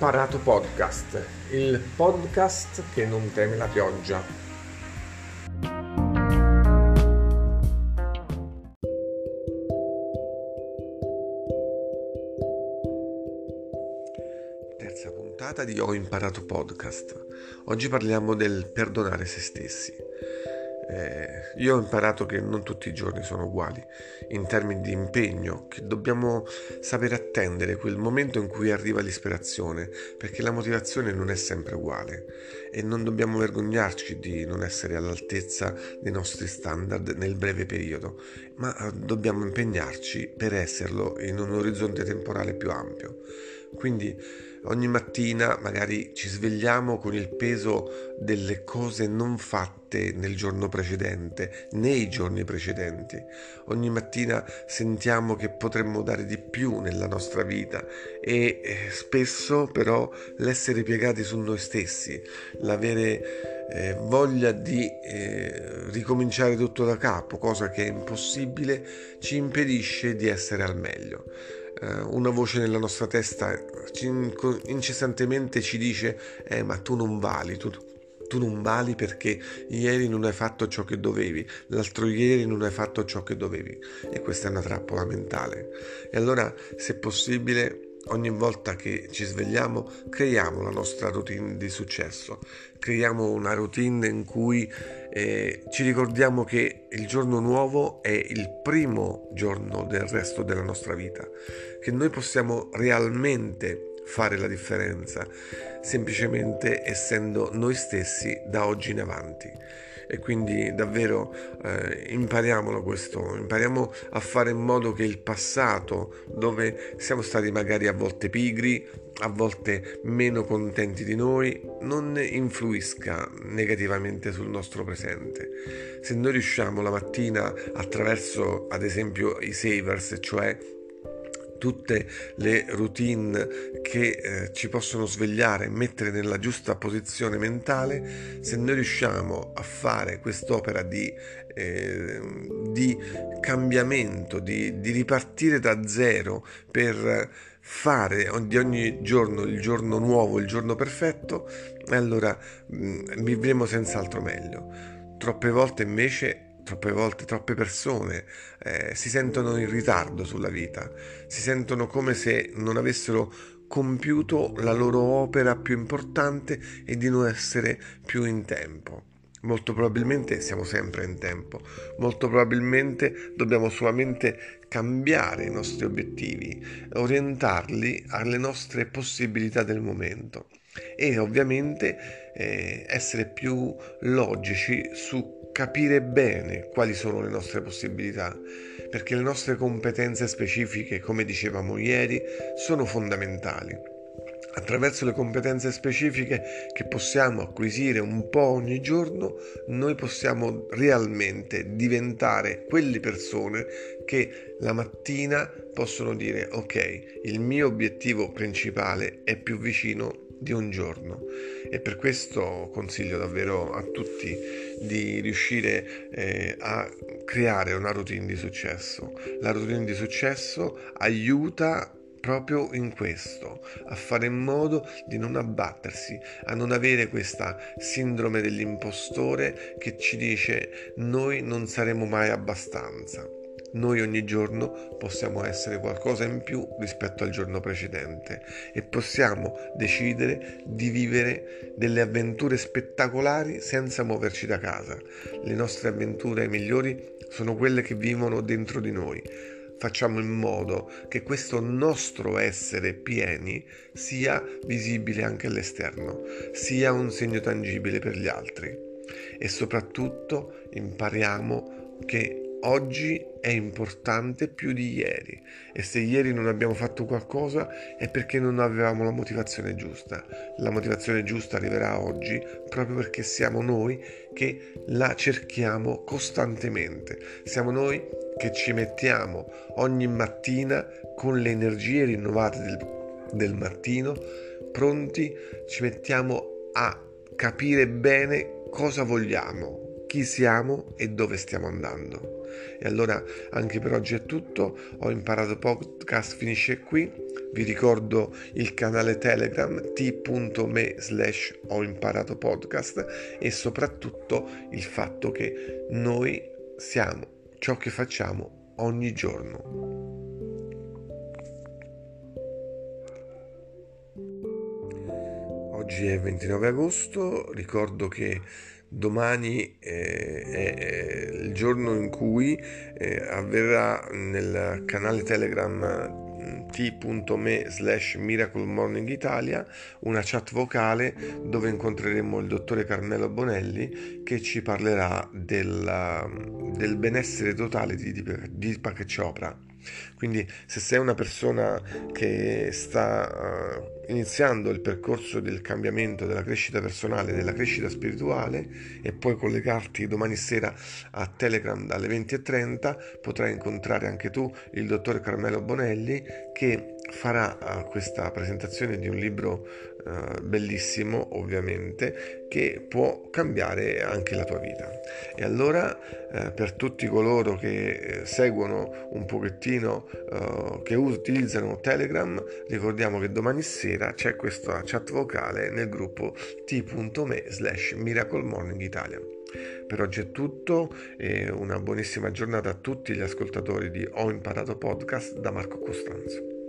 imparato podcast, il podcast che non teme la pioggia. Terza puntata di Ho imparato podcast. Oggi parliamo del perdonare se stessi. Eh, io ho imparato che non tutti i giorni sono uguali in termini di impegno, che dobbiamo sapere attendere quel momento in cui arriva l'ispirazione, perché la motivazione non è sempre uguale e non dobbiamo vergognarci di non essere all'altezza dei nostri standard nel breve periodo, ma eh, dobbiamo impegnarci per esserlo in un orizzonte temporale più ampio. Quindi ogni mattina magari ci svegliamo con il peso delle cose non fatte nel giorno precedente, nei giorni precedenti. Ogni mattina sentiamo che potremmo dare di più nella nostra vita e eh, spesso però l'essere piegati su noi stessi, l'avere eh, voglia di eh, ricominciare tutto da capo, cosa che è impossibile, ci impedisce di essere al meglio. Eh, una voce nella nostra testa incessantemente ci dice eh, ma tu non vali, tu, tu non vali perché ieri non hai fatto ciò che dovevi, l'altro ieri non hai fatto ciò che dovevi e questa è una trappola mentale. E allora se possibile ogni volta che ci svegliamo creiamo la nostra routine di successo, creiamo una routine in cui eh, ci ricordiamo che il giorno nuovo è il primo giorno del resto della nostra vita, che noi possiamo realmente fare la differenza, semplicemente essendo noi stessi da oggi in avanti e quindi davvero eh, impariamolo questo, impariamo a fare in modo che il passato, dove siamo stati magari a volte pigri, a volte meno contenti di noi, non influisca negativamente sul nostro presente. Se noi riusciamo la mattina attraverso ad esempio i savers, cioè tutte le routine che eh, ci possono svegliare e mettere nella giusta posizione mentale, se noi riusciamo a fare quest'opera di, eh, di cambiamento, di, di ripartire da zero per fare di ogni giorno il giorno nuovo, il giorno perfetto, allora mh, mm, vivremo senz'altro meglio. Troppe volte invece troppe volte troppe persone eh, si sentono in ritardo sulla vita, si sentono come se non avessero compiuto la loro opera più importante e di non essere più in tempo. Molto probabilmente siamo sempre in tempo, molto probabilmente dobbiamo solamente cambiare i nostri obiettivi, orientarli alle nostre possibilità del momento e ovviamente eh, essere più logici su capire bene quali sono le nostre possibilità, perché le nostre competenze specifiche, come dicevamo ieri, sono fondamentali. Attraverso le competenze specifiche che possiamo acquisire un po' ogni giorno, noi possiamo realmente diventare quelle persone che la mattina possono dire ok, il mio obiettivo principale è più vicino di un giorno e per questo consiglio davvero a tutti di riuscire eh, a creare una routine di successo. La routine di successo aiuta proprio in questo, a fare in modo di non abbattersi, a non avere questa sindrome dell'impostore che ci dice noi non saremo mai abbastanza. Noi ogni giorno possiamo essere qualcosa in più rispetto al giorno precedente e possiamo decidere di vivere delle avventure spettacolari senza muoverci da casa. Le nostre avventure migliori sono quelle che vivono dentro di noi. Facciamo in modo che questo nostro essere pieni sia visibile anche all'esterno, sia un segno tangibile per gli altri e soprattutto impariamo che oggi è importante più di ieri e se ieri non abbiamo fatto qualcosa è perché non avevamo la motivazione giusta. La motivazione giusta arriverà oggi proprio perché siamo noi che la cerchiamo costantemente. Siamo noi che ci mettiamo ogni mattina con le energie rinnovate del, del mattino, pronti, ci mettiamo a capire bene cosa vogliamo, chi siamo e dove stiamo andando. E allora anche per oggi è tutto, ho imparato podcast, finisce qui. Vi ricordo il canale Telegram t.me slash ho imparato podcast e soprattutto il fatto che noi siamo ciò che facciamo ogni giorno. Oggi è 29 agosto, ricordo che domani eh, è il giorno in cui eh, avverrà nel canale Telegram t.me slash Miracle Morning Italia una chat vocale dove incontreremo il dottore Carmelo Bonelli che ci parlerà del, del benessere totale di Deepak Chopra quindi se sei una persona che sta uh, iniziando il percorso del cambiamento, della crescita personale, della crescita spirituale e puoi collegarti domani sera a Telegram dalle 20.30, potrai incontrare anche tu il dottor Carmelo Bonelli che farà uh, questa presentazione di un libro uh, bellissimo ovviamente che può cambiare anche la tua vita e allora uh, per tutti coloro che eh, seguono un pochettino che utilizzano Telegram ricordiamo che domani sera c'è questa chat vocale nel gruppo t.me slash Miracle Morning Italia per oggi è tutto e una buonissima giornata a tutti gli ascoltatori di Ho imparato podcast da Marco Costanzo.